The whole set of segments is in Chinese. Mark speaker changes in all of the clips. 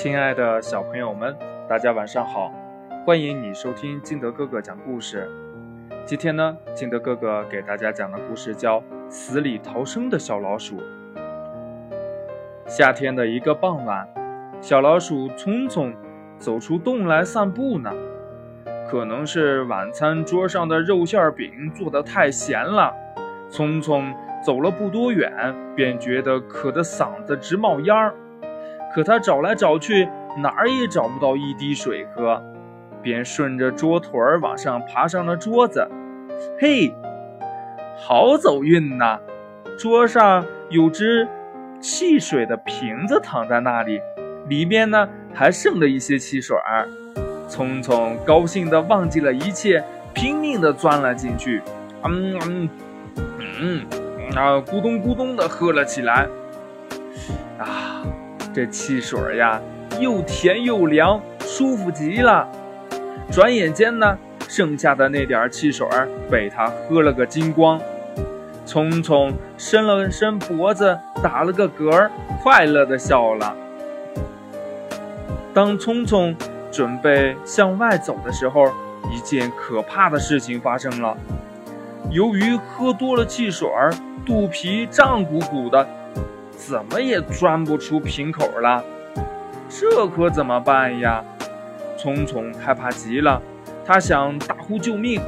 Speaker 1: 亲爱的小朋友们，大家晚上好！欢迎你收听金德哥哥讲故事。今天呢，金德哥哥给大家讲的故事叫《死里逃生的小老鼠》。夏天的一个傍晚，小老鼠聪聪走出洞来散步呢。可能是晚餐桌上的肉馅饼做的太咸了，聪聪走了不多远，便觉得渴得嗓子直冒烟儿。可他找来找去，哪儿也找不到一滴水喝，便顺着桌腿儿往上爬上了桌子。嘿，好走运呐！桌上有只汽水的瓶子躺在那里，里面呢还剩了一些汽水儿。聪聪高兴地忘记了一切，拼命地钻了进去。嗯嗯嗯，啊，咕咚咕咚地喝了起来。这汽水呀，又甜又凉，舒服极了。转眼间呢，剩下的那点汽水被他喝了个精光。聪聪伸了伸脖子，打了个嗝，快乐的笑了。当聪聪准备向外走的时候，一件可怕的事情发生了。由于喝多了汽水，肚皮胀鼓鼓的。怎么也钻不出瓶口了，这可怎么办呀？聪聪害怕极了，他想大呼救命，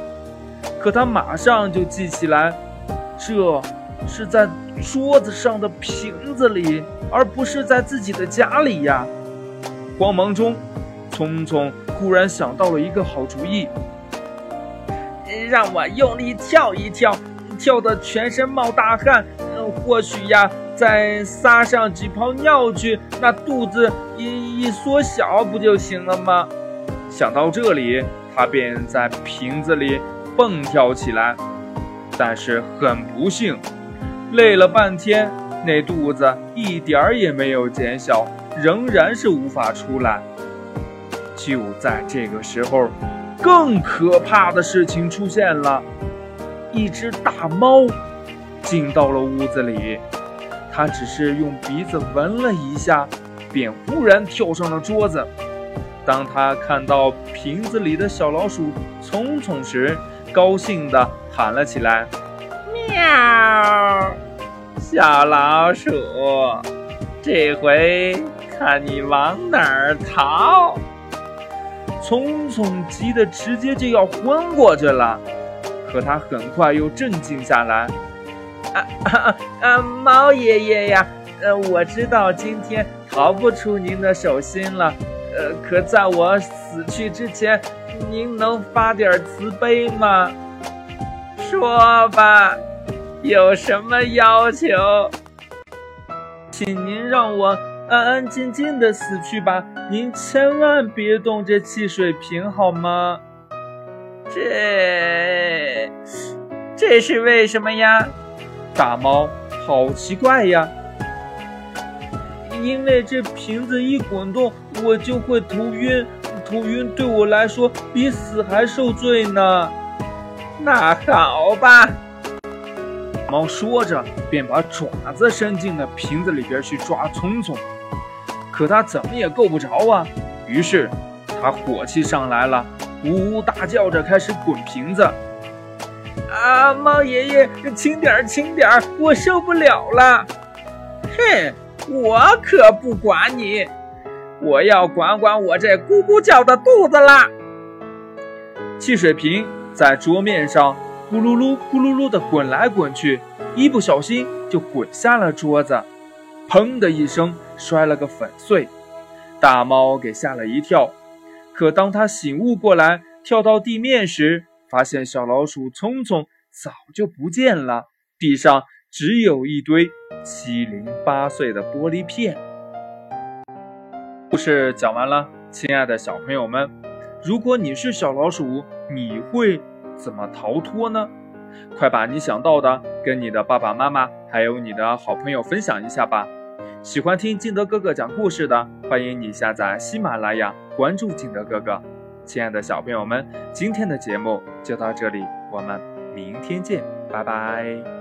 Speaker 1: 可他马上就记起来，这是在桌子上的瓶子里，而不是在自己的家里呀。慌忙中，聪聪忽然想到了一个好主意，让我用力跳一跳，跳得全身冒大汗，或许呀。再撒上几泡尿去，那肚子一一缩小，不就行了吗？想到这里，他便在瓶子里蹦跳起来。但是很不幸，累了半天，那肚子一点儿也没有减小，仍然是无法出来。就在这个时候，更可怕的事情出现了：一只大猫进到了屋子里。他只是用鼻子闻了一下，便忽然跳上了桌子。当他看到瓶子里的小老鼠聪聪时，高兴地喊了起来：“喵！小老鼠，这回看你往哪儿逃！”聪聪急得直接就要昏过去了，可他很快又镇静下来。啊啊啊！猫爷爷呀，呃，我知道今天逃不出您的手心了，呃，可在我死去之前，您能发点慈悲吗？说吧，有什么要求？请您让我安安静静的死去吧，您千万别动这汽水瓶好吗？这，这是为什么呀？大猫，好奇怪呀！因为这瓶子一滚动，我就会头晕，头晕对我来说比死还受罪呢。那好吧，猫说着便把爪子伸进了瓶子里边去抓聪聪，可它怎么也够不着啊。于是它火气上来了，呜呜大叫着开始滚瓶子。啊，猫爷爷，轻点儿，轻点儿，我受不了了！哼，我可不管你，我要管管我这咕咕叫的肚子啦！汽水瓶在桌面上咕噜噜、咕噜噜的滚来滚去，一不小心就滚下了桌子，砰的一声摔了个粉碎。大猫给吓了一跳，可当他醒悟过来，跳到地面时，发现小老鼠聪聪早就不见了，地上只有一堆七零八碎的玻璃片。故事讲完了，亲爱的小朋友们，如果你是小老鼠，你会怎么逃脱呢？快把你想到的跟你的爸爸妈妈还有你的好朋友分享一下吧。喜欢听金德哥哥讲故事的，欢迎你下载喜马拉雅，关注金德哥哥。亲爱的小朋友们，今天的节目就到这里，我们明天见，拜拜。